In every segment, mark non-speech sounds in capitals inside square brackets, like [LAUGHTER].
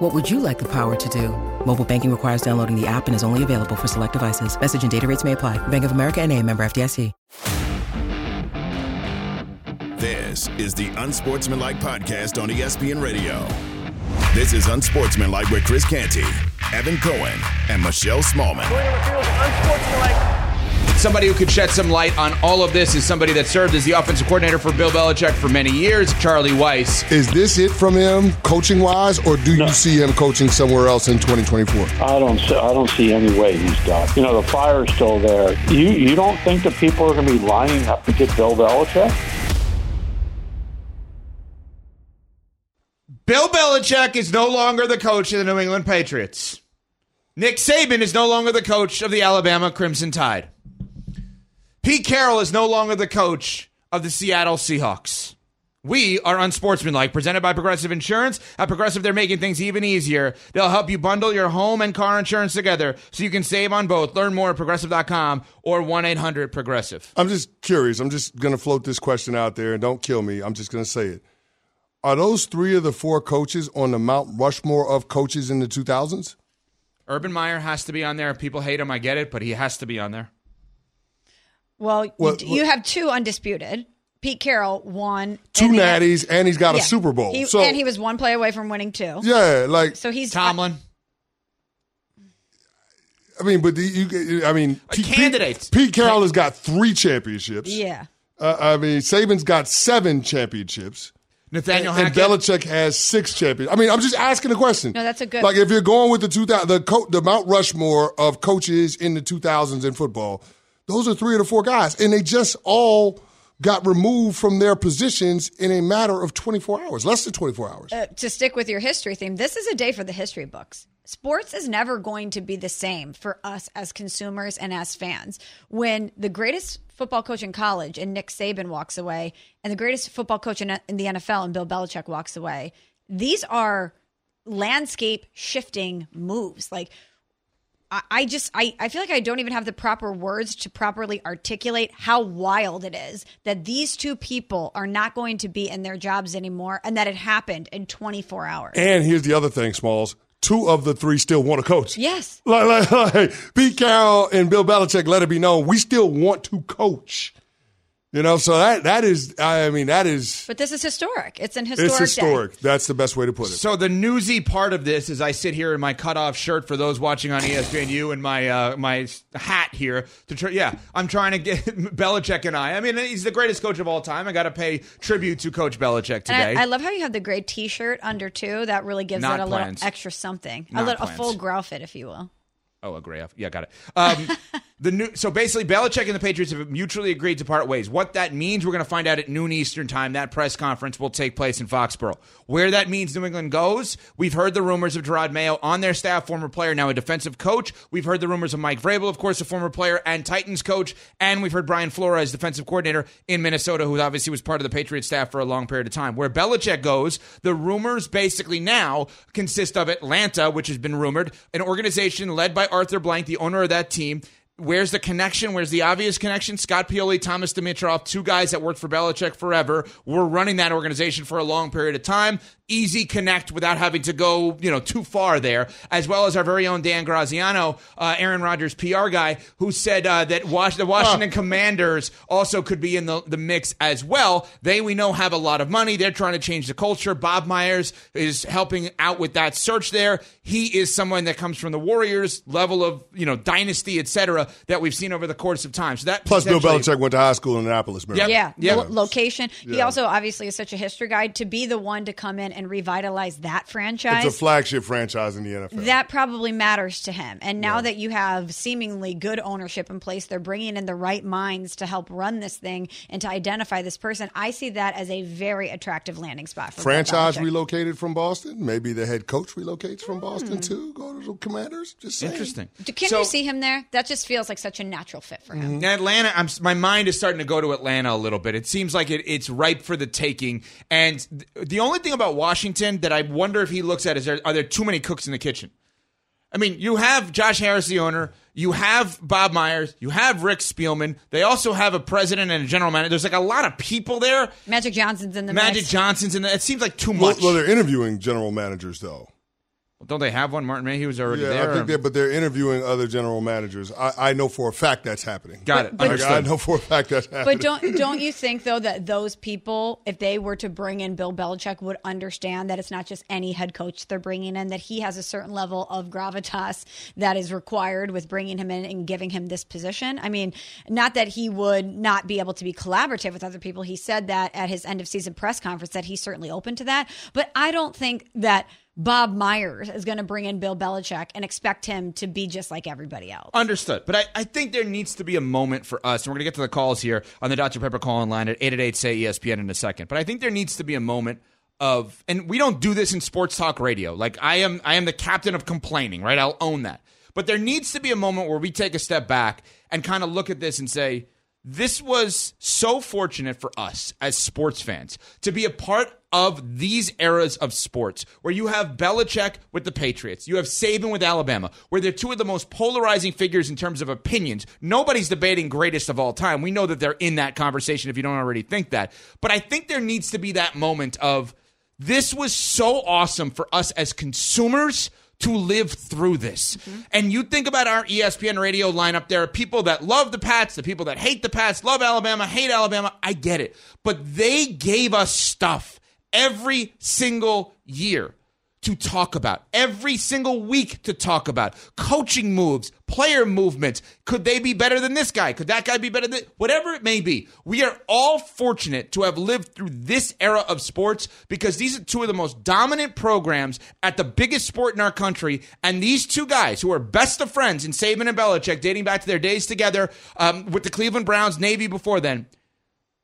What would you like the power to do? Mobile banking requires downloading the app and is only available for select devices. Message and data rates may apply. Bank of America and a member FDIC. This is the Unsportsmanlike podcast on ESPN Radio. This is Unsportsmanlike with Chris Canty, Evan Cohen, and Michelle Smallmon. Somebody who could shed some light on all of this is somebody that served as the offensive coordinator for Bill Belichick for many years, Charlie Weis. Is this it from him, coaching wise, or do you see him coaching somewhere else in 2024? I don't see, I don't see any way he's done. You know, the fire's still there. You you don't think that people are going to be lining up to get Bill Belichick? Bill Belichick is no longer the coach of the New England Patriots. Nick Saban is no longer the coach of the Alabama Crimson Tide. Pete Carroll is no longer the coach of the Seattle Seahawks. We are unsportsmanlike, presented by Progressive Insurance. At Progressive, they're making things even easier. They'll help you bundle your home and car insurance together so you can save on both. Learn more at progressive.com or 1 800 Progressive. I'm just curious. I'm just going to float this question out there and don't kill me. I'm just going to say it. Are those three of the four coaches on the Mount Rushmore of coaches in the 2000s? Urban Meyer has to be on there. People hate him, I get it, but he has to be on there. Well, Well, you, you have two undisputed. Pete Carroll won Two and natties, and he's got Yeah. a Super Bowl. He, so and he was one play away from winning two. yeah, like So he's Tomlin. I mean, but the, you, I mean, A Pete- candidate. Pete, Pete Carroll has got three championships. Yeah. Uh, I mean, Saban's got seven championships. Nathaniel and Hackett. Belichick has six champions. I mean, I'm just asking a question. No, that's a good- Like, if you're going with the 2000, the co- the Mount Rushmore of coaches in the 2000s in football, those are three of the four guys, and they just all got removed from their positions in a matter of 24 hours, less than 24 hours. Uh, to stick with your history theme, this is a day for the history books. Sports is never going to be the same for us as consumers and as fans. When the greatest football coach in college and Nick Saban walks away, and the greatest football coach in, in the NFL and Bill Belichick walks away, these are landscape shifting moves. Like I, I just I, I feel like I don't even have the proper words to properly articulate how wild it is that these two people are not going to be in their jobs anymore and that it happened in 24 hours. And here's the other thing, Smalls. Two of the three still want to coach. yes. Like, like, like Pete Carroll and Bill Belichick let it be known we still want to coach. You know, so that that is, I mean, that is But this is historic. It's an historic it's day. historic. That's the best way to put it. So the newsy part of this is I sit here in my cutoff shirt for those watching on ESPNU and my uh, my hat here to try. Yeah, I'm trying to get [LAUGHS] Belichick and I. I mean, he's the greatest coach of all time. I got to pay tribute to Coach Belichick today. I, I love how you have the gray T-shirt under too. That really gives Not it a plans. little extra something, a, Not little, a full grow fit, if you will. Oh, a gray. Yeah, got it. Um, [LAUGHS] the new. So basically, Belichick and the Patriots have mutually agreed to part ways. What that means, we're going to find out at noon Eastern time. That press conference will take place in Foxborough. Where that means New England goes, we've heard the rumors of Jerod Mayo on their staff, former player, now a defensive coach. We've heard the rumors of Mike Vrabel, of course, a former player and Titans coach, and we've heard Brian Flores, defensive coordinator in Minnesota, who obviously was part of the Patriots staff for a long period of time. Where Belichick goes, the rumors basically now consist of Atlanta, which has been rumored, an organization led by Arthur Blank, the owner of that team. Where's the connection? Where's the obvious connection? Scott Pioli, Thomas Dimitroff, two guys that worked for Belichick forever, were running that organization for a long period of time. Easy connect without having to go, you know, too far there. As well as our very own Dan Graziano, uh, Aaron Rodgers PR guy, who said uh, that Was- the Washington Commanders also could be in the, the mix as well. They, we know, have a lot of money. They're trying to change the culture. Bob Myers is helping out with that search there. He is someone that comes from the Warriors level of, you know, dynasty, et cetera, that we've seen over the course of time. So that Plus, Bill potentially- Belichick went to high school in Annapolis, Maryland. Yep. Yeah, Yeah. lo- location. He also obviously is such a history guy to be the one to come in and revitalize that franchise. It's a flagship franchise in the NFL. that probably matters to him. And now that you have seemingly good ownership in place, they're bringing in the right minds to help run this thing and to identify this person. I see that as a very attractive landing spot for franchise relocated from Boston. Maybe the head coach relocates from Hmm. Boston too. Go to the Commanders. Just saying. Interesting. Can So- you see him there? That just feels like such a natural fit for him. Atlanta, I'm my mind is starting to go to Atlanta a little bit. It seems like it, it's ripe for the taking. And th- the only thing about Washington that I wonder if he looks at is there, are there too many cooks in the kitchen? I mean, you have Josh Harris, the owner. You have Bob Myers. You have Rick Spielman. They also have a president and a general manager. There's like a lot of people there. Magic Johnson's in the Magic mix. Johnson's in there. It seems like too Well, much. well, they're interviewing general managers though. Don't they have one? Martin Mayhew was already Yeah, there. I think they but they're interviewing other general managers. I, I know for a fact that's happening. Got it. But- Like, Understood. I know for a fact that's happening. But don't don't you think though that those people, if they were to bring in Bill Belichick, would understand that it's not just any head coach they're bringing in; that he has a certain level of gravitas that is required with bringing him in and giving him this position. I mean, not that he would not be able to be collaborative with other people. He said that at his end of season press conference that he's certainly open to that. But I don't think that. Bob Myers is going to bring in Bill Belichick and expect him to be just like everybody else. Understood. But I, I think there needs to be a moment for us, and we're going to get to the calls here on the Dr. Pepper call in line at 888 say ESPN in a second. But I think there needs to be a moment of and we don't do this in sports talk radio. Like I am I am the captain of complaining, right? I'll own that. But there needs to be a moment where we take a step back and kind of look at this and say, this was so fortunate for us as sports fans to be a part of these eras of sports where you have Belichick with the Patriots, you have Saban with Alabama, where they're two of the most polarizing figures in terms of opinions. Nobody's debating greatest of all time. We know that they're in that conversation if you don't already think that. But I think there needs to be that moment of this was so awesome for us as consumers to live through this. Mm-hmm. And you think about our ESPN radio lineup, there are people that love the Pats, the people that hate the Pats, love Alabama, hate Alabama. I get it. But they gave us stuff every single year to talk about, every single week to talk about. Coaching moves, player movements. Could they be better than this guy? Could that guy be better than whatever it may be? We are all fortunate to have lived through this era of sports because these are two of the most dominant programs at the biggest sport in our country. And these two guys who are best of friends in Saban and Belichick, dating back to their days together um, with the Cleveland Browns, Navy before then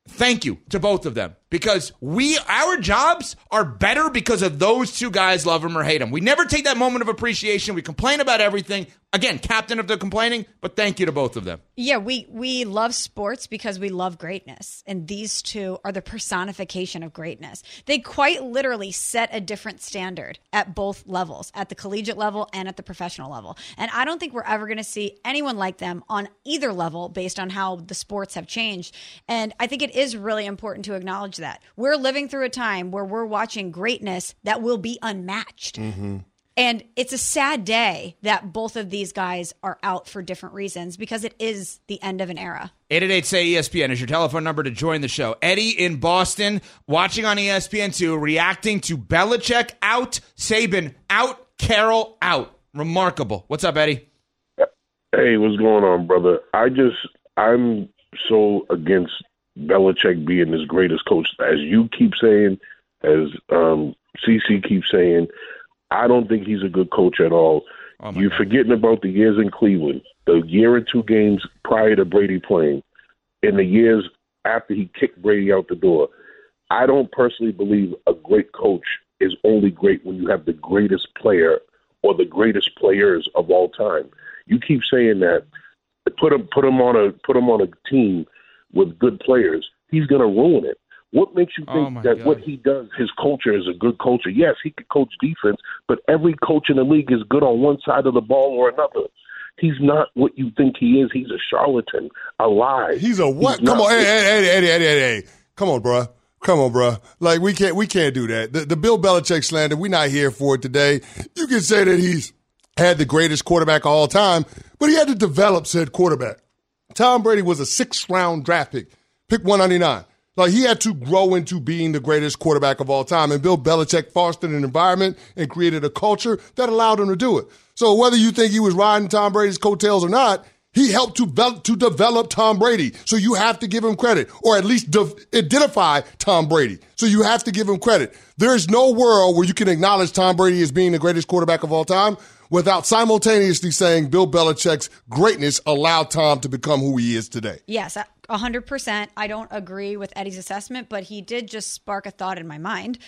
thank you to both of them because we our jobs are better because of those two guys love them or hate them we never take that moment of appreciation we complain about everything again captain of the complaining but thank you to both of them Yeah, we we love sports because we love greatness, and these two are the personification of greatness. They quite literally set a different standard at both levels, at the collegiate level and at the professional level. And I don't think we're ever going to see anyone like them on either level based on how the sports have changed. And I think it is really important to acknowledge that we're living through a time where we're watching greatness that will be unmatched. Mm-hmm. And it's a sad day that both of these guys are out for different reasons because it is the end of an era. 888 say espn is your telephone number to join the show eddie in boston watching on E espn2 reacting to Belichick out saban out carroll out remarkable what's up eddie Hey, what's going on, brother? I just I'm so against Belichick being as greatest coach as you keep saying, as um CC keeps saying. I don't think he's a good coach at all. Oh You're God. forgetting about the years in Cleveland, the year and two games prior to Brady playing, and the years after he kicked Brady out the door. I don't personally believe a great coach is only great when you have the greatest player or the greatest players of all time. You keep saying that. Put him, put him on a, put him on a team with good players. He's going to ruin it. What makes you Oh, think my that God. what he does, his culture is a good culture? Yes, he could coach defense, but every coach in the league is good on one side of the ball or another. He's not what you think he is. He's a charlatan, a lie. He's a what? He's Come on, Eddie, Eddie, Eddie, Eddie, Eddie, Eddie. Come on, bruh. Come on, bruh. Like we can't, we can't do that. The, the Bill Belichick slander, we're not here for it today. You can say that he's had the greatest quarterback of all time, but he had to develop said quarterback. Tom Brady was a sixth round draft pick, pick 199. Like he had to grow into being the greatest quarterback of all time. And Bill Belichick fostered an environment and created a culture that allowed him to do it. So whether you think he was riding Tom Brady's coattails or not, He helped to, ve- to develop Tom Brady. So you have to give him credit, or at least de- identify Tom Brady. So you have to give him credit. There is no world where you can acknowledge Tom Brady as being the greatest quarterback of all time without simultaneously saying Bill Belichick's greatness allowed Tom to become who he is today. Yes, a 100%. I don't agree with Eddie's assessment, but he did just spark a thought in my mind.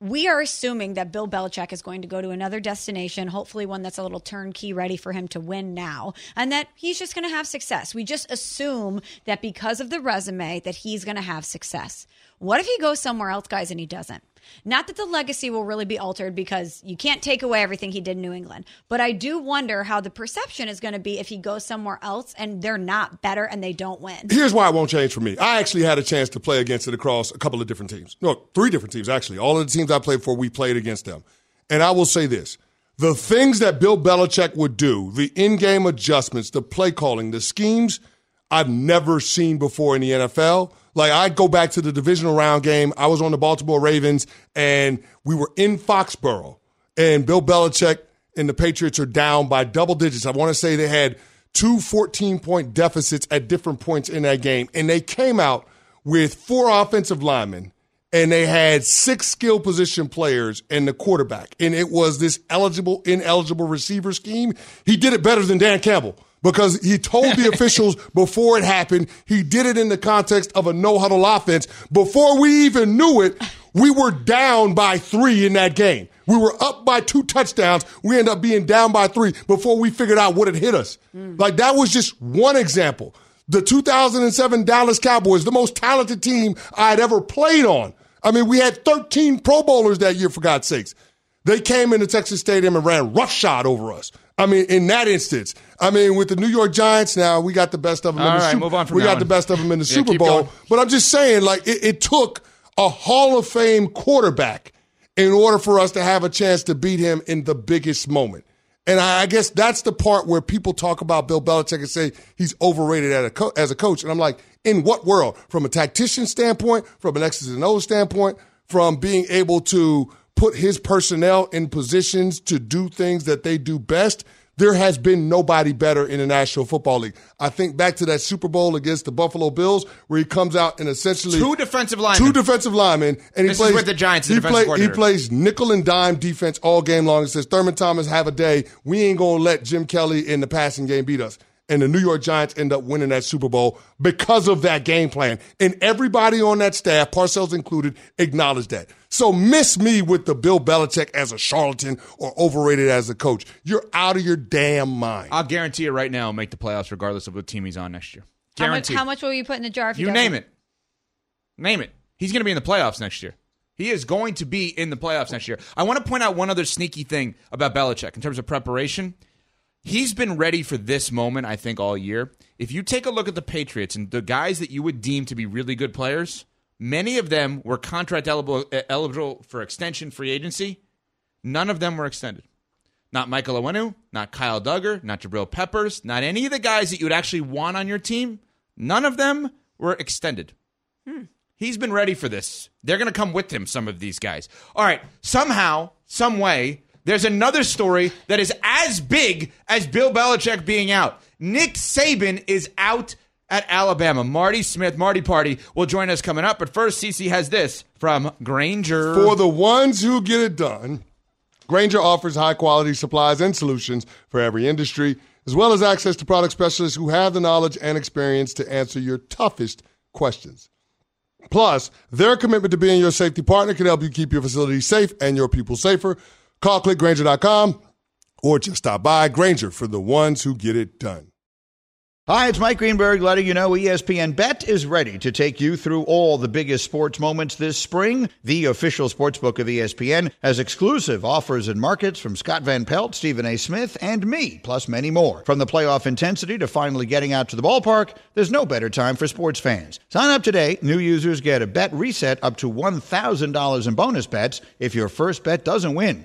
We are assuming that Bill Belichick is going to go to another destination, hopefully one that's a little turnkey ready for him to win now, and that he's just going to have success. We just assume that because of the resume that he's going to have success. What if he goes somewhere else, guys, and he doesn't? Not that the legacy will really be altered because you can't take away everything he did in New England, but I do wonder how the perception is going to be if he goes somewhere else and they're not better and they don't win. Here's why it won't change for me. I actually had a chance to play against it across a couple of different teams. No, three different teams, actually. All of the teams I played for, we played against them. And I will say this the things that Bill Belichick would do, the in game adjustments, the play calling, the schemes, I've never seen before in the NFL. Like I go back to the divisional round game. I was on the Baltimore Ravens and we were in Foxborough and Bill Belichick and the Patriots are down by double digits. I want to say they had two 14 point deficits at different points in that game. And they came out with four offensive linemen and they had six skill position players and the quarterback. And it was this eligible, ineligible receiver scheme. He did it better than Dan Campbell because he told the [LAUGHS] officials before it happened. He did it in the context of a no huddle offense. Before we even knew it, we were down by three in that game. We were up by two touchdowns. We ended up being down by three before we figured out what had hit us. Mm. Like that was just one example. The 2007 Dallas Cowboys, the most talented team I had ever played on. I mean, we had 13 Pro Bowlers that year, for God's sakes. They came into Texas Stadium and ran roughshod over us. I mean, in that instance, I mean, with the New York Giants now, we got the best of them. All in the right, Super, move on from We got one. the best of them in the Yeah, Super Bowl. But I'm just saying, like, it, it took a Hall of Fame quarterback in order for us to have a chance to beat him in the biggest moment. And I, I guess that's the part where people talk about Bill Belichick and say he's overrated as a, co- as a coach. And I'm like, in what world? From a tactician standpoint, from an X's and O's standpoint, from being able to put his personnel in positions to do things that they do best. There has been nobody better in the National Football League. I think back to that Super Bowl against the Buffalo Bills, where he comes out and essentially Two defensive linemen. two defensive linemen, and he This is plays with the Giants, the He, defensive he plays nickel and dime defense all game long. It says Thurman Thomas have a day. We ain't gonna let Jim Kelly in the passing game beat us. And the New York Giants end up winning that Super Bowl because of that game plan. And everybody on that staff, Parcells included, acknowledged that. So miss me with the Bill Belichick as a charlatan or overrated as a coach. You're out of your damn mind. I'll guarantee you right now, he'll make the playoffs regardless of what team he's on next year. How much, how much will you put in the jar if he You doesn't? name it. Name it. He's going to be in the playoffs next year. He is going to be in the playoffs next year. I want to point out one other sneaky thing about Belichick in terms of preparation. He's been ready for this moment, I think, all year. If you take a look at the Patriots and the guys that you would deem to be really good players, many of them were contract eligible, eh, eligible for extension free agency. None of them were extended. Not Michael Onwenu, not Kyle Dugger, not Jabril Peppers, not any of the guys that you would actually want on your team. None of them were extended. Hmm. He's been ready for this. They're going to come with him, some of these guys. All right. Somehow, some way, there's another story that is as big as Bill Belichick being out. Nick Saban is out at Alabama. Marty Smith, Marty Party, will join us coming up. But first, CC has this from Grainger. For the ones who get it done, Grainger offers high quality supplies and solutions for every industry, as well as access to product specialists who have the knowledge and experience to answer your toughest questions. Plus, their commitment to being your safety partner can help you keep your facility safe and your people safer. Call clickgrainger.com or just stop by Grainger for the ones who get it done. Hi, it's Mike Greenberg letting you know ESPN Bet is ready to take you through all the biggest sports moments this spring. The official sportsbook of ESPN has exclusive offers and markets from Scott Van Pelt, Stephen A. Smith, and me, plus many more. From the playoff intensity to finally getting out to the ballpark, there's no better time for sports fans. Sign up today. New users get a bet reset up to $1,000 in bonus bets if your first bet doesn't win.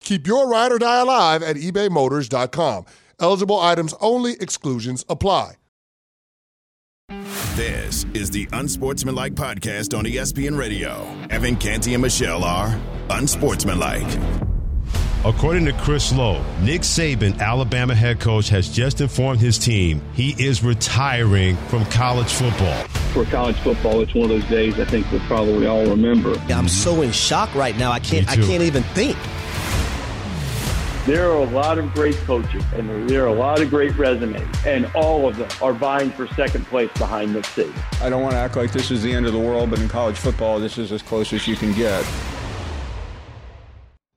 Keep your ride or die alive at ebaymotors.com. Eligible items only, exclusions apply. This is the Unsportsmanlike podcast on ESPN Radio. Evan Canty and Michelle are Unsportsmanlike. According to Chris Low, Nick Saban, Alabama head coach, has just informed his team he is retiring from college football. For college football, it's one of those days I think we'll probably all remember. I'm so in shock right now. I can't. I can't even think. There are a lot of great coaches, and there are a lot of great resumes, and all of them are vying for second place behind Nick Saban. I don't want to act like this is the end of the world, but in college football, this is as close as you can get.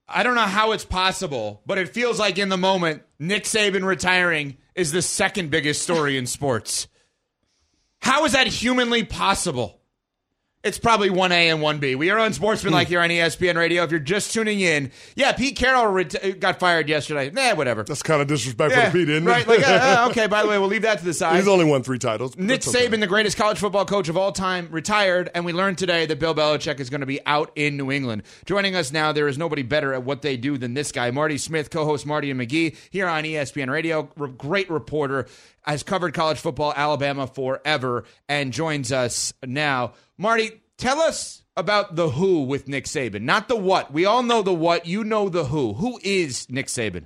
I don't know how it's possible, but it feels like in the moment, Nick Saban retiring is the second biggest story in sports. How is that humanly possible? It's probably 1A and 1B. We are on Sportsmanlike here on ESPN Radio. If you're just tuning in, yeah, Pete Carroll ret- got fired yesterday. Nah, whatever. That's kind of disrespectful yeah, to Pete, isn't right, it? Like, [LAUGHS] uh, okay, by the way, we'll leave that to the side. He's only won three titles. Nick Saban, okay. the greatest college football coach of all time, retired, and we learned today that Bill Belichick is going to be out in New England. Joining us now, there is nobody better at what they do than this guy, Marty Smith, co-host Marty and McGee, here on ESPN Radio. Great reporter, has covered college football, Alabama forever, and joins us now. Marty, Tell us about the who with Nick Saban, not the what. We all know the what. You know the who. Who is Nick Saban?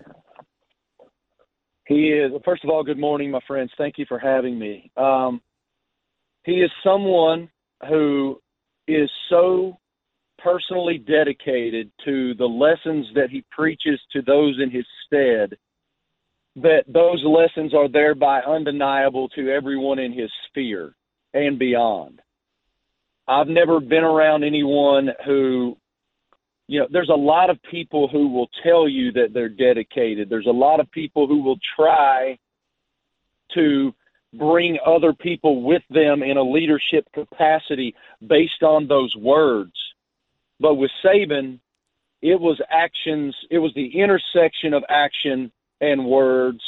He is, first of all, good morning, my friends. Thank you for having me. Um, he is someone who is so personally dedicated to the lessons that he preaches to those in his stead that those lessons are thereby undeniable to everyone in his sphere and beyond. I've never been around anyone who, you know, there's a lot of people who will tell you that they're dedicated. There's a lot of people who will try to bring other people with them in a leadership capacity based on those words. But with Saban, it was actions, it was the intersection of action and words.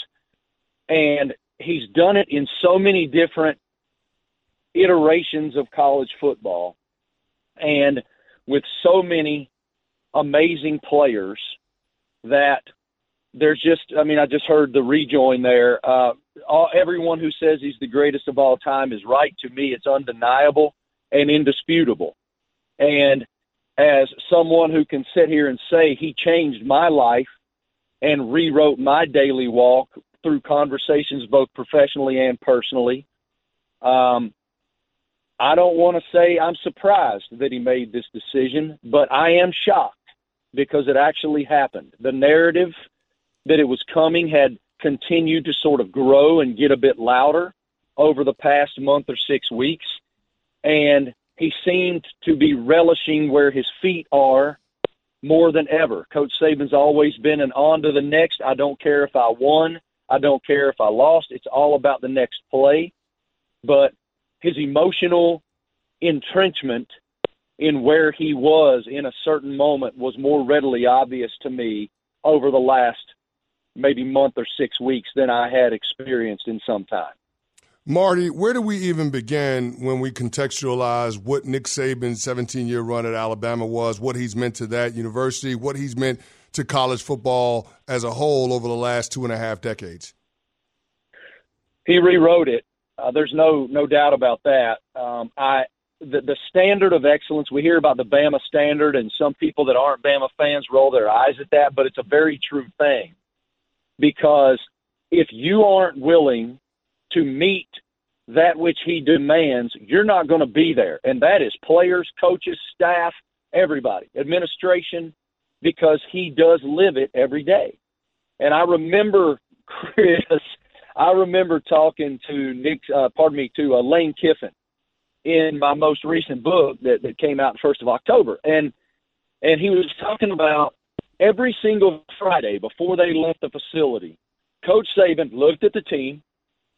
And he's done it in so many different iterations of college football. And with so many amazing players that there's just, I mean, I just heard the rejoin there. Uh, all, everyone who says he's the greatest of all time is right. To me, it's undeniable and indisputable. And as someone who can sit here and say he changed my life and rewrote my daily walk through conversations both professionally and personally, um, I don't want to say I'm surprised that he made this decision, but I am shocked because it actually happened. The narrative that it was coming had continued to sort of grow and get a bit louder over the past month or six weeks. And he seemed to be relishing where his feet are more than ever. Coach Saban's always been an on to the next. I don't care if I won. I don't care if I lost. It's all about the next play. But his emotional entrenchment in where he was in a certain moment was more readily obvious to me over the last maybe month or six weeks than I had experienced in some time. Marty, where do we even begin when we contextualize what Nick Saban's 17 year run at Alabama was, what he's meant to that university, what he's meant to college football as a whole over the last two and a half decades? He rewrote it. Uh, there's no no doubt about that. Um, I the, the standard of excellence we hear about the Bama standard, and some people that aren't Bama fans roll their eyes at that, but it's a very true thing because if you aren't willing to meet that which he demands, you're not going to be there, and that is players, coaches, staff, everybody, administration, because he does live it every day. And I remember [LAUGHS] Chris I remember talking to Nick, uh, pardon me, to uh, Lane Kiffin in my most recent book that, that came out first of October, and and he was talking about every single Friday before they left the facility. Coach Saban looked at the team,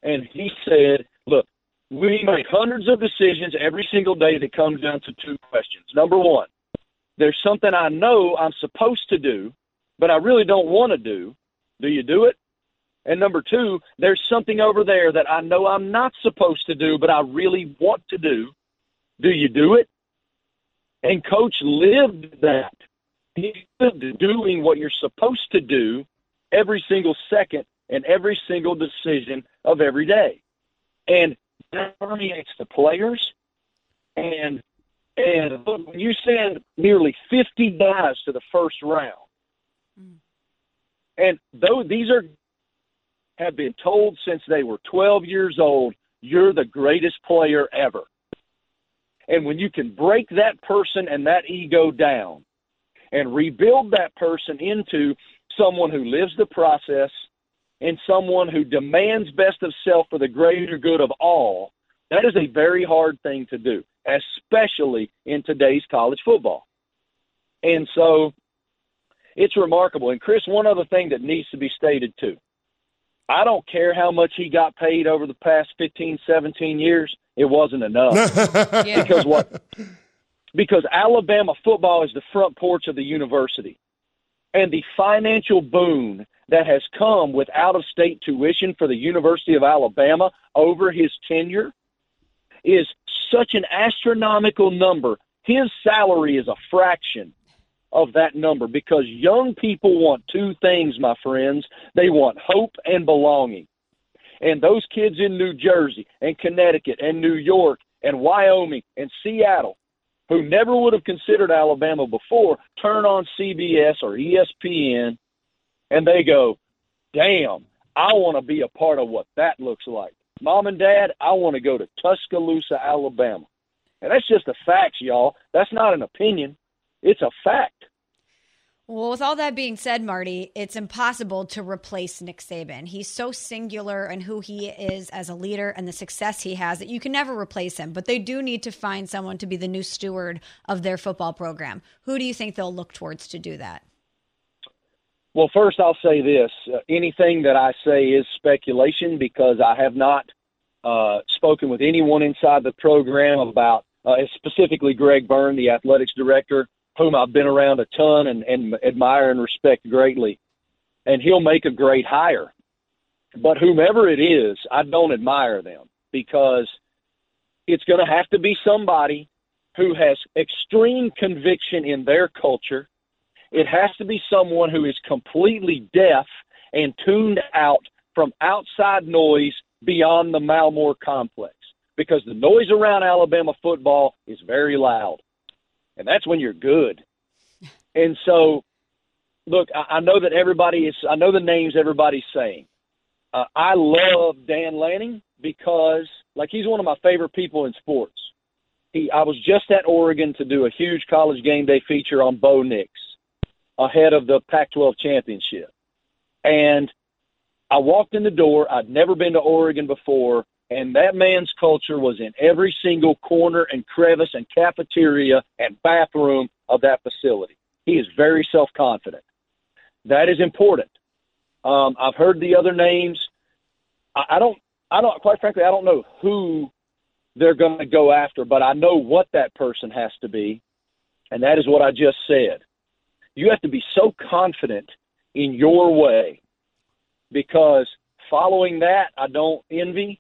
and he said, "Look, we make hundreds of decisions every single day that comes down to two questions. Number one, there's something I know I'm supposed to do, but I really don't want to do. Do you do it? And number two, there's something over there that I know I'm not supposed to do, but I really want to do. Do you do it? And coach lived that. He lived doing what you're supposed to do every single second and every single decision of every day. And that permeates the players. And and look, when you send nearly 50 guys to the first round, mm. and though these are have been told since they were 12 years old, you're the greatest player ever. And when you can break that person and that ego down and rebuild that person into someone who lives the process and someone who demands best of self for the greater good of all, that is a very hard thing to do, especially in today's college football. And so it's remarkable. And Chris, one other thing that needs to be stated too. I don't care how much he got paid over the past 15, 17 years. It wasn't enough. [LAUGHS] yeah. Because what? Because Alabama football is the front porch of the university. And the financial boon that has come with out of state tuition for the University of Alabama over his tenure is such an astronomical number. His salary is a fraction of that number because young people want two things, my friends. They want hope and belonging. And those kids in New Jersey and Connecticut and New York and Wyoming and Seattle who never would have considered Alabama before turn on CBS or ESPN and they go, damn, I want to be a part of what that looks like. Mom and Dad, I want to go to Tuscaloosa, Alabama. And that's just the facts, y'all. That's not an opinion. It's a fact. Well, with all that being said, Marty, it's impossible to replace Nick Saban. He's so singular in who he is as a leader and the success he has that you can never replace him. But they do need to find someone to be the new steward of their football program. Who do you think they'll look towards to do that? Well, first, I'll say this uh, anything that I say is speculation because I have not uh, spoken with anyone inside the program about, uh, specifically Greg Byrne, the athletics director whom I've been around a ton and, and admire and respect greatly. And he'll make a great hire. But whomever it is, I don't admire them because it's going to have to be somebody who has extreme conviction in their culture. It has to be someone who is completely deaf and tuned out from outside noise beyond the Mal Moore complex because the noise around Alabama football is very loud and that's when you're good. And so, look, I, I know that everybody is. I know the names everybody's saying. Uh, I love Dan Lanning because, like, he's one of my favorite people in sports. He, I was just at Oregon to do a huge college game day feature on Bo Nix ahead of the Pac-12 championship, and I walked in the door. I'd never been to Oregon before, and that man's culture was in every single corner and crevice and cafeteria and bathroom of that facility. He is very self confident. That is important. Um, I've heard the other names. I, I don't. I don't. Quite frankly, I don't know who they're going to go after, but I know what that person has to be, and that is what I just said. You have to be so confident in your way because following that, I don't envy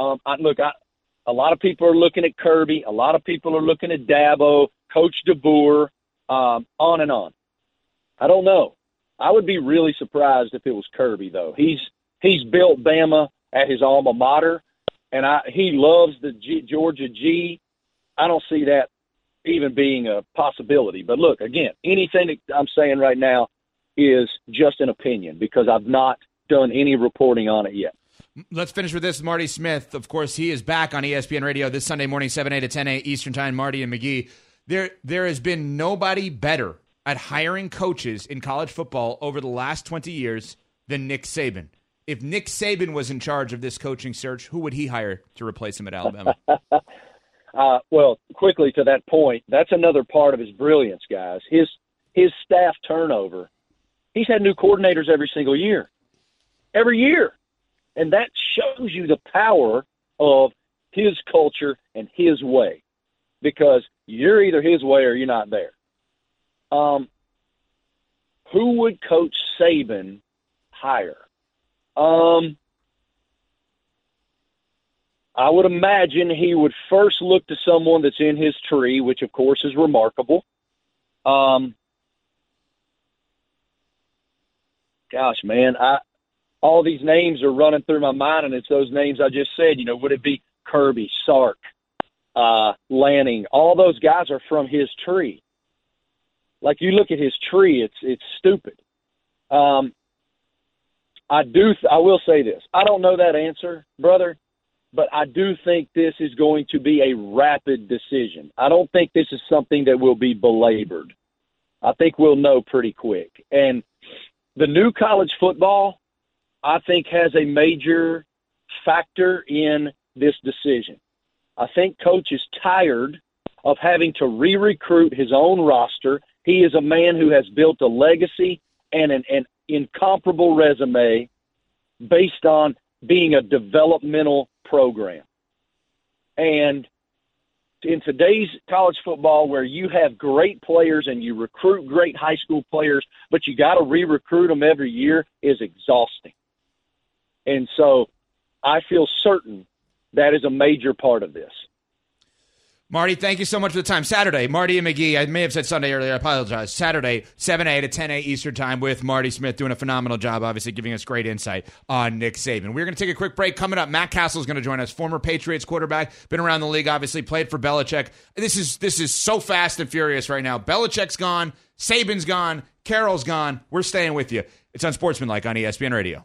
um, I, look, I, a lot of people are looking at Kirby. A lot of people are looking at Dabo, Coach DeBoer, um, on and on. I don't know. I would be really surprised if it was Kirby, though. He's he's built Bama at his alma mater, and I he loves the G, Georgia G. I don't see that even being a possibility. But look, again, anything that I'm saying right now is just an opinion because I've not done any reporting on it yet. Let's finish with this. Marty Smith, of course, he is back on ESPN Radio this Sunday morning, 7 a to 10 a Eastern Time. Marty and McGee. There, there has been nobody better at hiring coaches in college football over the last 20 years than Nick Saban. If Nick Saban was in charge of this coaching search, who would he hire to replace him at Alabama? [LAUGHS] Uh, well, quickly to that point, that's another part of his brilliance, guys. His his staff turnover. He's had new coordinators every single year, every year, and that shows you the power of his culture and his way, because you're either his way or you're not there. Um, who would coach Saban hire? Um, I would imagine he would first look to someone that's in his tree, which of course is remarkable. Um, gosh, man, I all these names are running through my mind, and it's those names I just said. You know, would it be Kirby, Sark, uh, Lanning? All those guys are from his tree. Like you look at his tree, it's it's stupid. Um, I do. I will say this. I don't know that answer, brother, but I do think this is going to be a rapid decision. I don't think this is something that will be belabored. I think we'll know pretty quick. And the new college football, I think, has a major factor in this decision. I think coach is tired of having to re-recruit his own roster. He is a man who has built a legacy and an, an incomparable resume based on being a developmental program. And in today's college football, where you have great players and you recruit great high school players, but you got to re recruit them every year, is exhausting. And so I feel certain that is a major part of this. Marty, thank you so much for the time. Saturday, Marty and McGee. I may have said Sunday earlier. I apologize. Saturday, 7 a to 10 a Eastern Time with Marty Smith doing a phenomenal job, obviously giving us great insight on Nick Saban. We're going to take a quick break. Coming up, Matt Cassel is going to join us, former Patriots quarterback, been around the league, obviously played for Belichick. This is this is so fast and furious right now. Belichick's gone, Saban's gone, Carroll's gone. We're staying with you. It's Unsportsmanlike on ESPN Radio.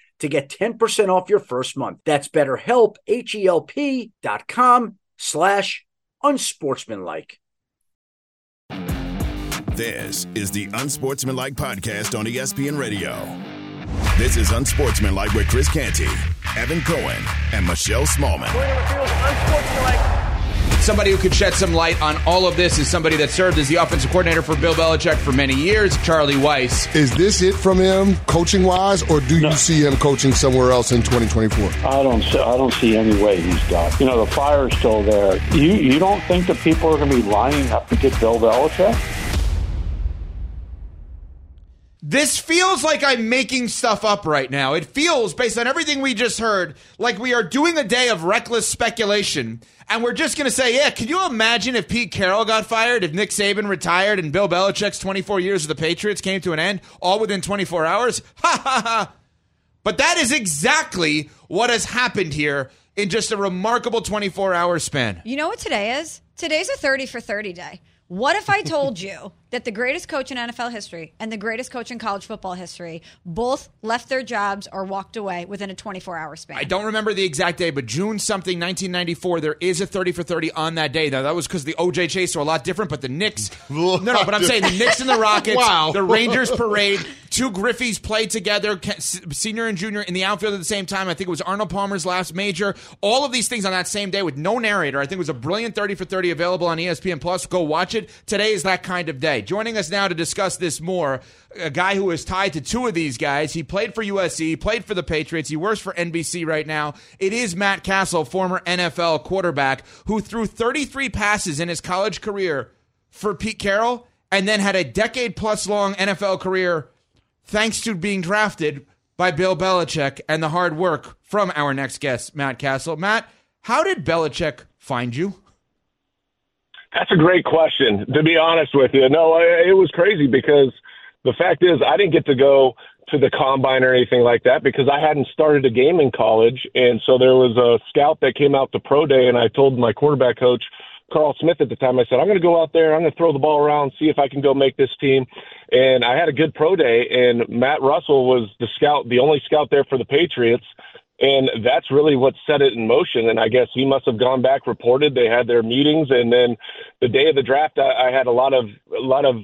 to get 10% off your first month. That's betterhelp, H-E-L-P dot com slash unsportsmanlike. This is the Unsportsmanlike podcast on ESPN Radio. This is Unsportsmanlike with Chris Canty, Evan Cohen, and Michelle Smallmon. Somebody who could shed some light on all of this is somebody that served as the offensive coordinator for Bill Belichick for many years, Charlie Weis. Is this it from him, coaching wise, or do you see him coaching somewhere else in 2024? I don't. See, I don't see any way he's done. You know, the fire's still there. You you don't think that people are going to be lining up to get Bill Belichick? This feels like I'm making stuff up right now. It feels, based on everything we just heard, like we are doing a day of reckless speculation. And we're just going to say, yeah, can you imagine if Pete Carroll got fired, if Nick Saban retired, and Bill Belichick's 24 years of the Patriots came to an end, all within 24 hours? [LAUGHS] Ha ha ha. But that is exactly what has happened here in just a remarkable 24 hour span. You know what today is? Today's a 30 for 30 day. What if I told you [LAUGHS] that the greatest coach in NFL history and the greatest coach in college football history both left their jobs or walked away within a 24 hour span? I don't remember the exact day, but June something, 1994, there is a 30 for 30 on that day. Now, that was because the OJ chase were a lot different, but the Knicks. [LAUGHS] no, no, but I'm saying the Knicks and the Rockets, [LAUGHS] Wow. the Rangers parade, two Griffeys played together, senior and junior in the outfield at the same time. I think it was Arnold Palmer's last major. All of these things on that same day with no narrator. I think it was a brilliant 30 for 30 available on ESPN Plus. Go watch it. Today is that kind of day. Joining us now to discuss this more, a guy who is tied to two of these guys. He played for USC, he played for the Patriots, he works for NBC right now. It is Matt Cassel, former NFL quarterback, who threw 33 passes in his college career for Pete Carroll and then had a decade plus long NFL career thanks to being drafted by Bill Belichick and the hard work from our next guest, Matt Cassel. Matt, how did Belichick find you? That's a great question. To be honest with you, no, I- it was crazy because the fact is I didn't get to go to the combine or anything like that because I hadn't started a game in college, and so there was a scout that came out to pro day, and I told my quarterback coach. Carl Smith at the time, I said, I'm going to go out there. I'm going to throw the ball around, see if I can go make this team. And I had a good pro day, and Matt Russell was the scout, the only scout there for the Patriots. And that's really what set it in motion. And I guess he must have gone back, reported. They had their meetings, and then the day of the draft, I, I had a lot of a lot of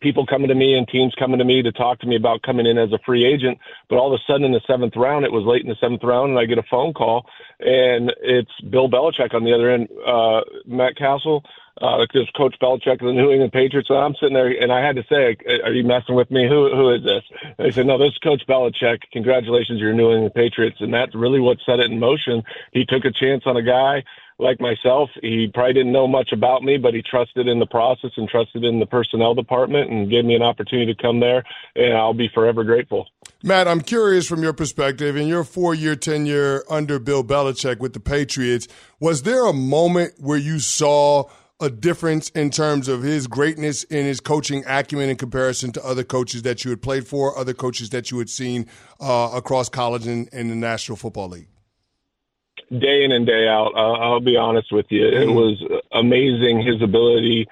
people coming to me and teams coming to me to talk to me about coming in as a free agent. But all of a sudden, in the seventh round, it was late in the seventh round, and I get a phone call, and it's Bill Belichick on the other end, uh, Matt Cassel. Uh, because Coach Belichick of the New England Patriots, and I'm sitting there, and I had to say, "Are you messing with me? Who who is this?" They said, "No, this is Coach Belichick. Congratulations, you're New England Patriots." And that's really what set it in motion. He took a chance on a guy like myself. He probably didn't know much about me, but he trusted in the process and trusted in the personnel department, and gave me an opportunity to come there. And I'll be forever grateful. Matt, I'm curious from your perspective, in your four year tenure under Bill Belichick with the Patriots, was there a moment where you saw a difference in terms of his greatness in his coaching acumen in comparison to other coaches that you had played for, other coaches that you had seen uh, across college and in the National Football League? Day in and day out. Uh, I'll be honest with you. It was amazing his ability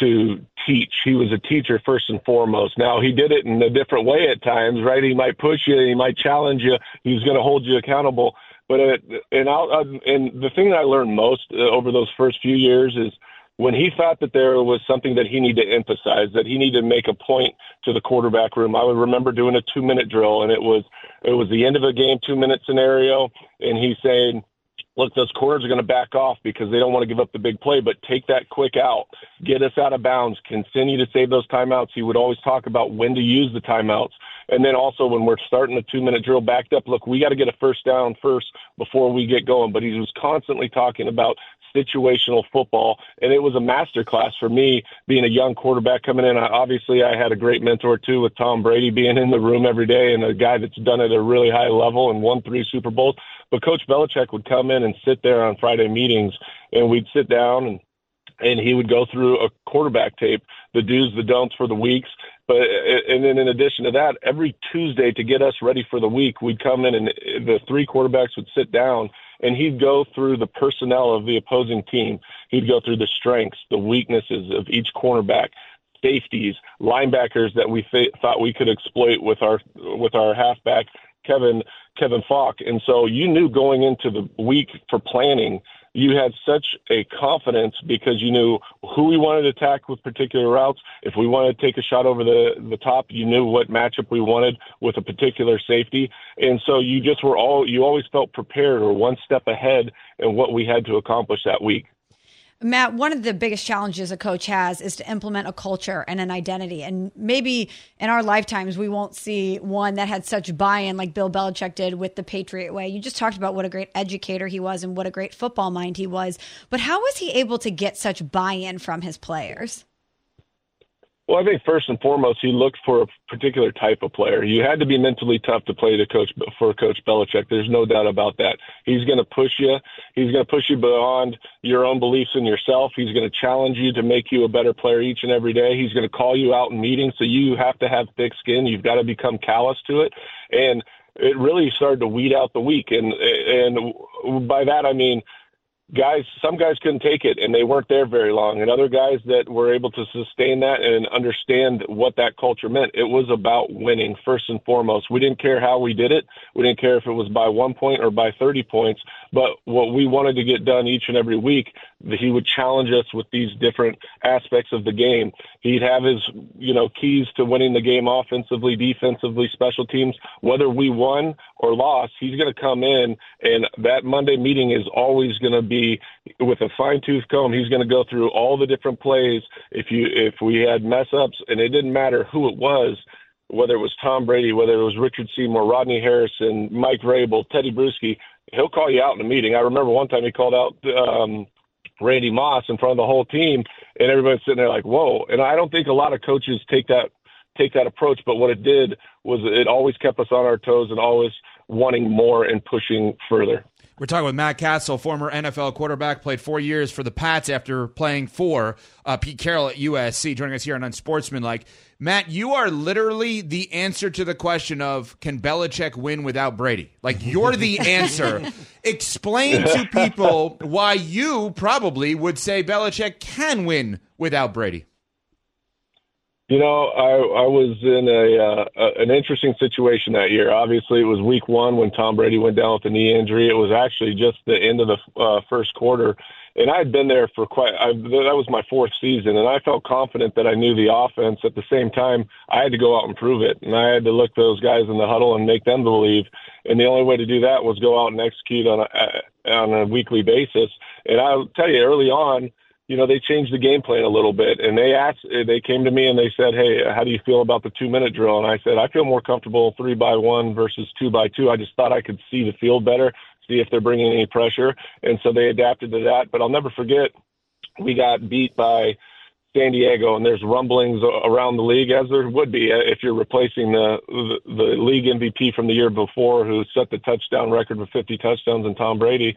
to teach. He was a teacher first and foremost. Now he did it in a different way at times, right? He might push you, he might challenge you. He's going to hold you accountable. But it, and I'll, and the thing that I learned most uh, over those first few years is when he thought that there was something that he needed to emphasize, that he needed to make a point to the quarterback room. I would remember doing a two minute drill and it was it was the end of a game, two minute scenario, and he's saying, Look, those corners are going to back off because they don't want to give up the big play, but take that quick out, get us out of bounds, continue to save those timeouts. He would always talk about when to use the timeouts. And then also when we're starting a two minute drill backed up, look, we got to get a first down first before we get going. But he was constantly talking about situational football, and it was a master class for me being a young quarterback coming in. I, obviously, I had a great mentor too with Tom Brady being in the room every day and a guy that's done at a really high level and won three Super Bowls. But Coach Belichick would come in and sit there on Friday meetings, and we'd sit down and and he would go through a quarterback tape, the do's, the don'ts for the weeks. But and then in addition to that, every Tuesday to get us ready for the week, we'd come in and the three quarterbacks would sit down and he'd go through the personnel of the opposing team. He'd go through the strengths, the weaknesses of each cornerback, safeties, linebackers that we th- thought we could exploit with our with our halfback Kevin Kevin Faulk. And so you knew going into the week for planning, you had such a confidence because you knew who we wanted to attack with particular routes. If we wanted to take a shot over the the top, you knew what matchup we wanted with a particular safety. And so you just were all you always felt prepared or one step ahead in what we had to accomplish that week. Matt, one of the biggest challenges a coach has is to implement a culture and an identity. And maybe in our lifetimes, we won't see one that had such buy in like Bill Belichick did with the Patriot way. You just talked about what a great educator he was and what a great football mind he was. But how was he able to get such buy in from his players? Well, I think first and foremost, he looked for a particular type of player. You had to be mentally tough to play to coach for Coach Belichick. There's no doubt about that. He's going to push you. He's going to push you beyond your own beliefs in yourself. He's going to challenge you to make you a better player each and every day. He's going to call you out in meetings, so you have to have thick skin. You've got to become callous to it. And it really started to weed out the weak, and and by that I mean guys, some guys couldn't take it and they weren't there very long, and other guys that were able to sustain that and understand what that culture meant. It was about winning first and foremost. We didn't care how we did it. We didn't care if it was by one point or by 30 points, but what we wanted to get done each and every week, he would challenge us with these different aspects of the game. He'd have his, you know, keys to winning the game offensively, defensively, special teams. Whether we won or lost, he's going to come in, and that Monday meeting is always going to be with a fine tooth comb. He's going to go through all the different plays. If you if we had mess ups, and it didn't matter who it was, whether it was Tom Brady, whether it was Richard Seymour, Rodney Harrison, Mike Vrabel, Teddy Bruschi, he'll call you out in a meeting. I remember one time he called out um, Randy Moss in front of the whole team, and everybody's sitting there like, "Whoa!" And I don't think a lot of coaches take that take that approach, but what it did was it always kept us on our toes and always wanting more and pushing further. We're talking with Matt Cassel, former NFL quarterback, played four years for the Pats after playing for uh, Pete Carroll at USC. Joining us here on Unsportsmanlike. Matt, you are literally the answer to the question of can Belichick win without Brady? Like you're the [LAUGHS] answer. Explain to people why you probably would say Belichick can win without Brady. You know, I I was in a, uh, an interesting situation that year. Obviously, it was Week One when Tom Brady went down with a knee injury. It was actually just the end of the uh, first quarter, and I had been there for quite. I, that was my fourth season, and I felt confident that I knew the offense. At the same time, I had to go out and prove it, and I had to look those guys in the huddle and make them believe. And the only way to do that was go out and execute on a on a weekly basis. And I'll tell you, early on you know, they changed the game plan a little bit and they asked, they came to me and they said, Hey, how do you feel about the two minute drill? And I said, I feel more comfortable three by one versus two by two. I just thought I could see the field better, see if they're bringing any pressure. And so they adapted to that. But I'll never forget, we got beat by San Diego, and there's rumblings around the league, as there would be uh, if you're replacing the, the the league MVP from the year before, who set the touchdown record with 50 touchdowns, and Tom Brady.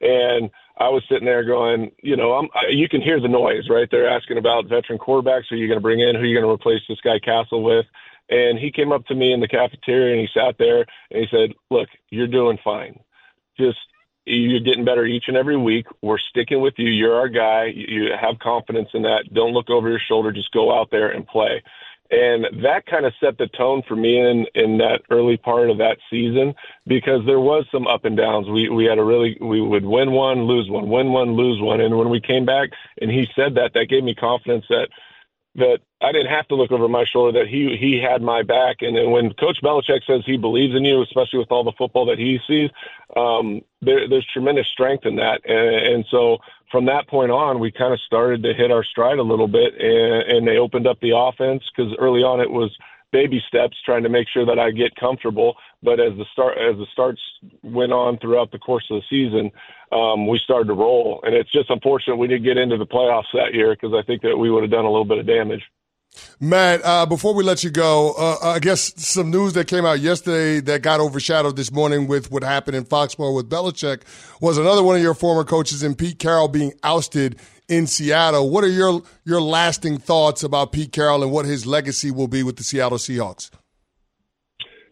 And I was sitting there going, you know, I'm, I, you can hear the noise, right? They're asking about veteran quarterbacks. Who are you going to bring in? Who are you going to replace this guy Cassel with? And he came up to me in the cafeteria and he sat there and he said, look, you're doing fine. Just, you're getting better each and every week. We're sticking with you. You're our guy. You have confidence in that. Don't look over your shoulder. Just go out there and play. And that kind of set the tone for me in, in that early part of that season because there was some up and downs. We, we had a really, we would win one, lose one, win one, lose one. And when we came back and he said that, that gave me confidence that, that I didn't have to look over my shoulder, that he, he had my back. And then when Coach Belichick says he believes in you, especially with all the football that he sees, um, there, there's tremendous strength in that. And, and so from that point on, we kind of started to hit our stride a little bit, and, and they opened up the offense because early on it was baby steps, trying to make sure that I get comfortable. But as the start as the starts went on throughout the course of the season, um, we started to roll, and it's just unfortunate we didn't get into the playoffs that year because I think that we would have done a little bit of damage. Matt, uh, before we let you go, uh, I guess some news that came out yesterday that got overshadowed this morning with what happened in Foxborough with Belichick was another one of your former coaches in Pete Carroll being ousted in Seattle. What are your your lasting thoughts about Pete Carroll and what his legacy will be with the Seattle Seahawks?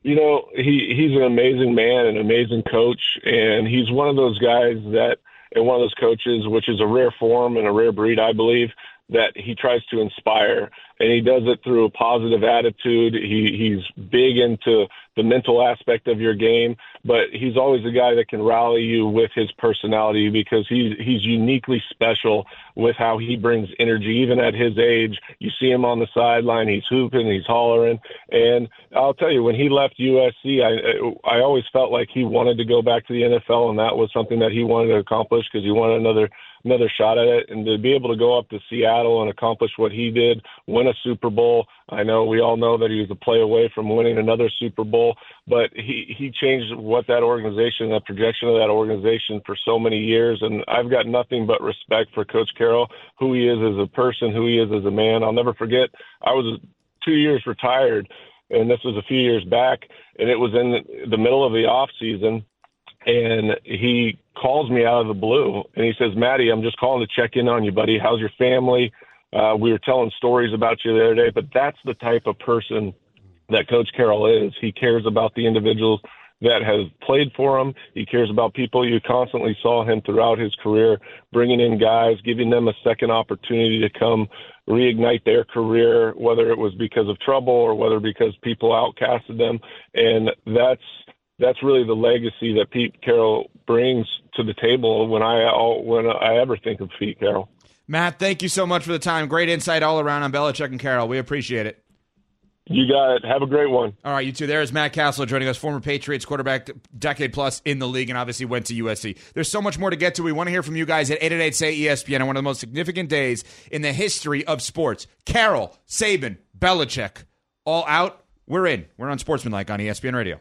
You know, he he's an amazing man, an amazing coach, and he's one of those guys that and one of those coaches, which is a rare form and a rare breed, I believe, that he tries to inspire and he does it through a positive attitude. He he's big into the mental aspect of your game, but he's always a guy that can rally you with his personality because he's he's uniquely special with how he brings energy even at his age. You see him on the sideline, he's hooping, he's hollering, and I'll tell you when he left USC, I I always felt like he wanted to go back to the NFL and that was something that he wanted to accomplish because he wanted another another shot at it and to be able to go up to Seattle and accomplish what he did, win a Super Bowl. I know we all know that he was a play away from winning another Super Bowl, but he he changed what that organization, the projection of that organization for so many years and I've got nothing but respect for coach Carroll, who he is as a person, who he is as a man. I'll never forget I was 2 years retired and this was a few years back and it was in the middle of the off season and he calls me out of the blue and he says, Maddie, I'm just calling to check in on you, buddy. How's your family? Uh, we were telling stories about you the other day, but that's the type of person that Coach Carroll is. He cares about the individuals that has played for him. He cares about people. You constantly saw him throughout his career bringing in guys, giving them a second opportunity to come reignite their career, whether it was because of trouble or whether because people outcasted them. And that's that's really the legacy that Pete Carroll brings to the table when I when I ever think of Pete Carroll. Matt, thank you so much for the time. Great insight all around on Belichick and Carroll. We appreciate it. You got it. Have a great one. All right, you too. There's Matt Cassel joining us, former Patriots quarterback, decade plus in the league, and obviously went to USC. There's so much more to get to. We want to hear from you guys at 888 say ESPN on one of the most significant days in the history of sports. Carroll, Saban, Belichick, all out. We're in. We're Unsportsmanlike on ESPN Radio.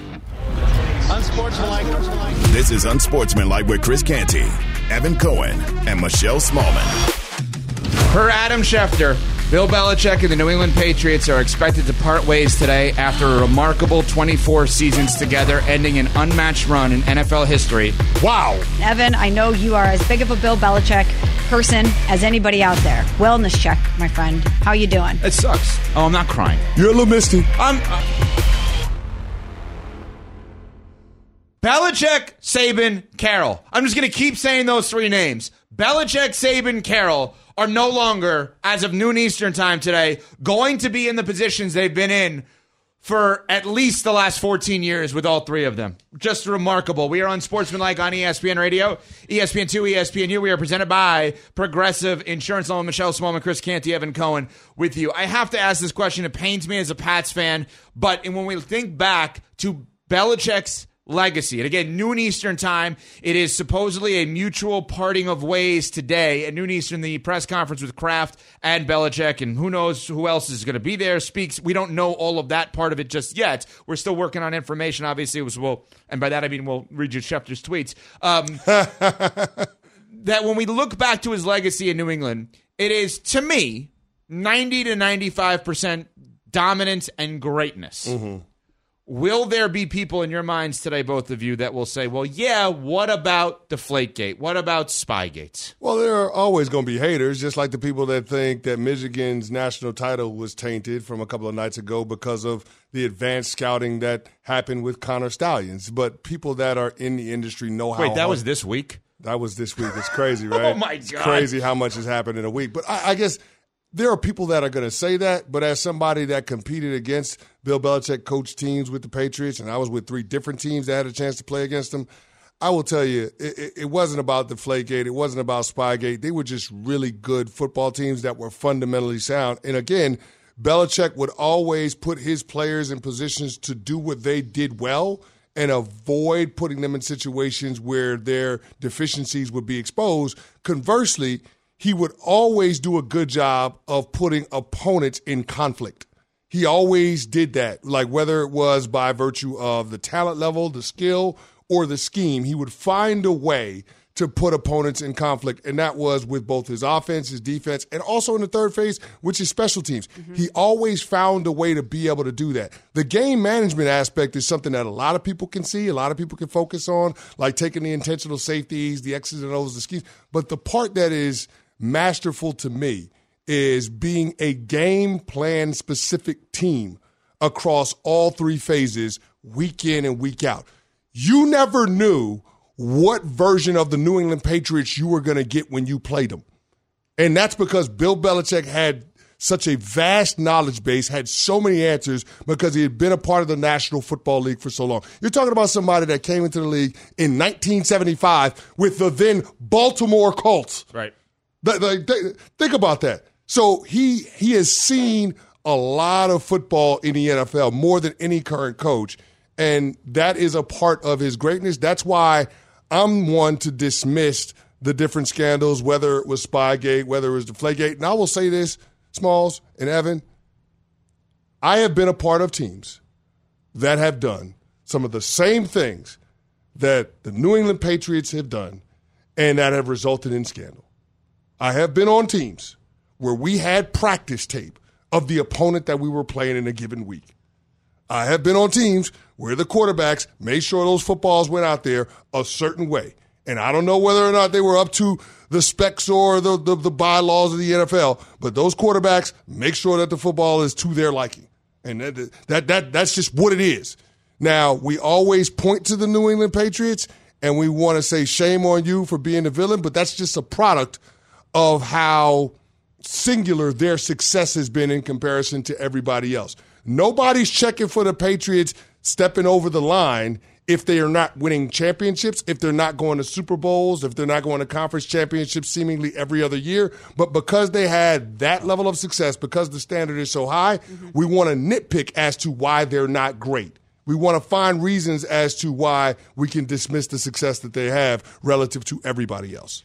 Unsportsmanlike. This is Unsportsmanlike with Chris Canty, Evan Cohen, and Michelle Smallmon. Per Adam Schefter, Bill Belichick and the New England Patriots are expected to part ways today after a remarkable 24 seasons together, ending an unmatched run in NFL history. Wow. Evan, I know you are as big of a Bill Belichick person as anybody out there. Wellness check, my friend. How you doing? It sucks. Oh, I'm not crying. You're a little misty. I'm. Uh, Belichick, Saban, Carroll. I'm just going to keep saying those three names. Belichick, Saban, Carroll are no longer, as of noon Eastern time today, going to be in the positions they've been in for at least the last 14 years with all three of them. Just remarkable. We are Unsportsmanlike on ESPN Radio, ESPN2, ESPNU. We are presented by Progressive Insurance Loan. Michelle Smallmon, Chris Canty, Evan Cohen with you. I have to ask this question. It pains me as a Pats fan, but when we think back to Belichick's legacy. And again, noon Eastern time, it is supposedly a mutual parting of ways today. At noon Eastern, the press conference with Kraft and Belichick, and who knows who else is going to be there, speaks. We don't know all of that part of it just yet. We're still working on information. Obviously, it was, well, and by that I mean we'll read you Schefter's tweets. Um, [LAUGHS] that when we look back to his legacy in New England, it is, to me, 90 to 95% dominance and greatness. Mm-hmm. Will there be people in your minds today, both of you, that will say, well, yeah, what about Deflategate? What about Spygate? Well, there are always going to be haters, just like the people that think that Michigan's national title was tainted from a couple of nights ago because of the advanced scouting that happened with Connor Stalions. But people that are in the industry know how. Wait, that was this week? That was this week. It's crazy, [LAUGHS] oh right? oh, my God. It's crazy how much has happened in a week. But I, I guess there are people that are going to say that, but as somebody that competed against Bill Belichick coach teams with the Patriots, and I was with three different teams that had a chance to play against them, I will tell you, it, it wasn't about Deflategate. It wasn't about Spygate. They were just really good football teams that were fundamentally sound. And again, Belichick would always put his players in positions to do what they did well and avoid putting them in situations where their deficiencies would be exposed. Conversely, he would always do a good job of putting opponents in conflict. He always did that, like whether it was by virtue of the talent level, the skill, or the scheme, he would find a way to put opponents in conflict. And that was with both his offense, his defense, and also in the third phase, which is special teams. Mm-hmm. He always found a way to be able to do that. The game management aspect is something that a lot of people can see, a lot of people can focus on, like taking the intentional safeties, the X's and O's, the schemes. But the part that is masterful to me is being a game plan specific team across all three phases, week in and week out. You never knew what version of the New England Patriots you were going to get when you played them. And that's because Bill Belichick had such a vast knowledge base, had so many answers because he had been a part of the National Football League for so long. You're talking about somebody that came into the league in 1975 with the then Baltimore Colts. Right. Think about that. So he he has seen a lot of football in the NFL more than any current coach, and that is a part of his greatness. That's why I'm one to dismiss the different scandals, whether it was Spygate, whether it was Deflategate. And I will say this, Smalls and Evan, I have been a part of teams that have done some of the same things that the New England Patriots have done and that have resulted in scandal. I have been on teams where we had practice tape of the opponent that we were playing in a given week. I have been on teams where the quarterbacks made sure those footballs went out there a certain way. And I don't know whether or not they were up to the specs or the, the, the bylaws of the NFL, but those quarterbacks make sure that the football is to their liking. And that, that, that that's just what it is. Now, we always point to the New England Patriots and we want to say shame on you for being the villain, but that's just a product of how singular their success has been in comparison to everybody else. Nobody's checking for the Patriots stepping over the line if they are not winning championships, if they're not going to Super Bowls, if they're not going to conference championships seemingly every other year. But because they had that level of success, because the standard is so high, mm-hmm. we want to nitpick as to why they're not great. We want to find reasons as to why we can dismiss the success that they have relative to everybody else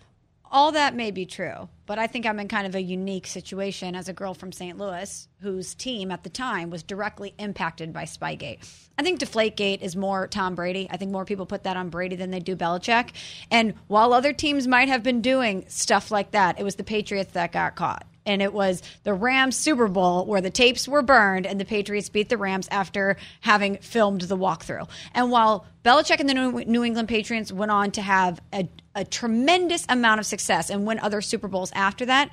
all that may be true, but I think I'm in kind of a unique situation as a girl from St. Louis whose team at the time was directly impacted by Spygate. I think Deflategate is more Tom Brady. I think more people put that on Brady than they do Belichick. And while other teams might have been doing stuff like that, it was the Patriots that got caught and it was the Rams Super Bowl where the tapes were burned and the Patriots beat the Rams after having filmed the walkthrough. And while Belichick and the New England Patriots went on to have a, a tremendous amount of success and win other Super Bowls after that,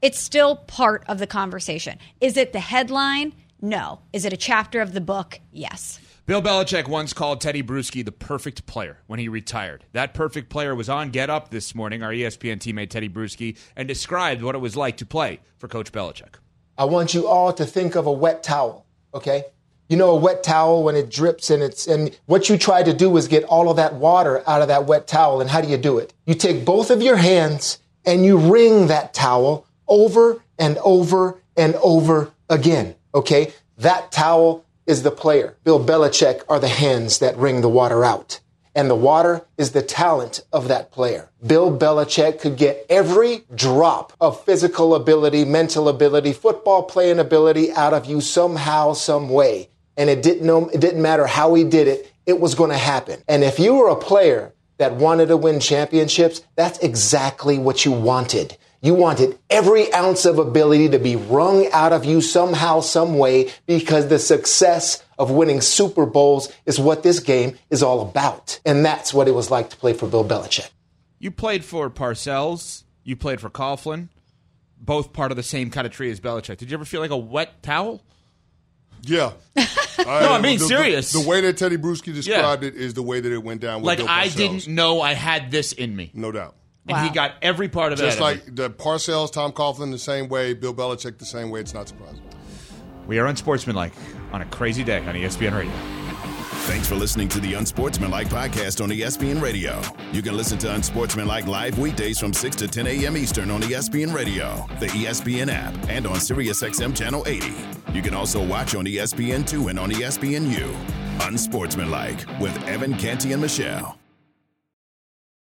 it's still part of the conversation. Is it the headline? No. Is it a chapter of the book? Yes. Bill Belichick once called Teddy Bruschi the perfect player when he retired. That perfect player was on Get Up this morning, our ESPN teammate Teddy Bruschi, and described what it was like to play for Coach Belichick. I want you all to think of a wet towel, okay? You know a wet towel when it drips and it's and what you try to do is get all of that water out of that wet towel and how do you do it? You take both of your hands and you wring that towel over and over and over again, okay? That towel is the player. Bill Belichick are the hands that wring the water out. And the water is the talent of that player. Bill Belichick could get every drop of physical ability, mental ability, football playing ability out of you somehow, some way. And it didn't it didn't matter how he did it. It was going to happen. And if you were a player that wanted to win championships, that's exactly what you wanted. You wanted every ounce of ability to be wrung out of you somehow, some way, because the success of winning Super Bowls is what this game is all about. And that's what it was like to play for Bill Belichick. You played for Parcells. You played for Coughlin. Both part of the same kind of tree as Belichick. Did you ever feel like a wet towel? Yeah. I, [LAUGHS] no, I mean the, serious. The, the, way that Teddy Bruschi described yeah. it is the way that it went down. like I didn't know I had this in me. No doubt and wow. he got every part of it. Just like the Parcells, Tom Coughlin, the same way, Bill Belichick, the same way. It's not surprising. We are unsportsmanlike on a crazy day on ESPN Radio. Thanks for listening to the Unsportsmanlike podcast on ESPN Radio. You can listen to Unsportsmanlike live weekdays from 6 to 10 a.m. Eastern on ESPN Radio, the ESPN app, and on SiriusXM Channel 80. You can also watch on ESPN2 and on ESPNU. Unsportsmanlike with Evan Canty and Michelle.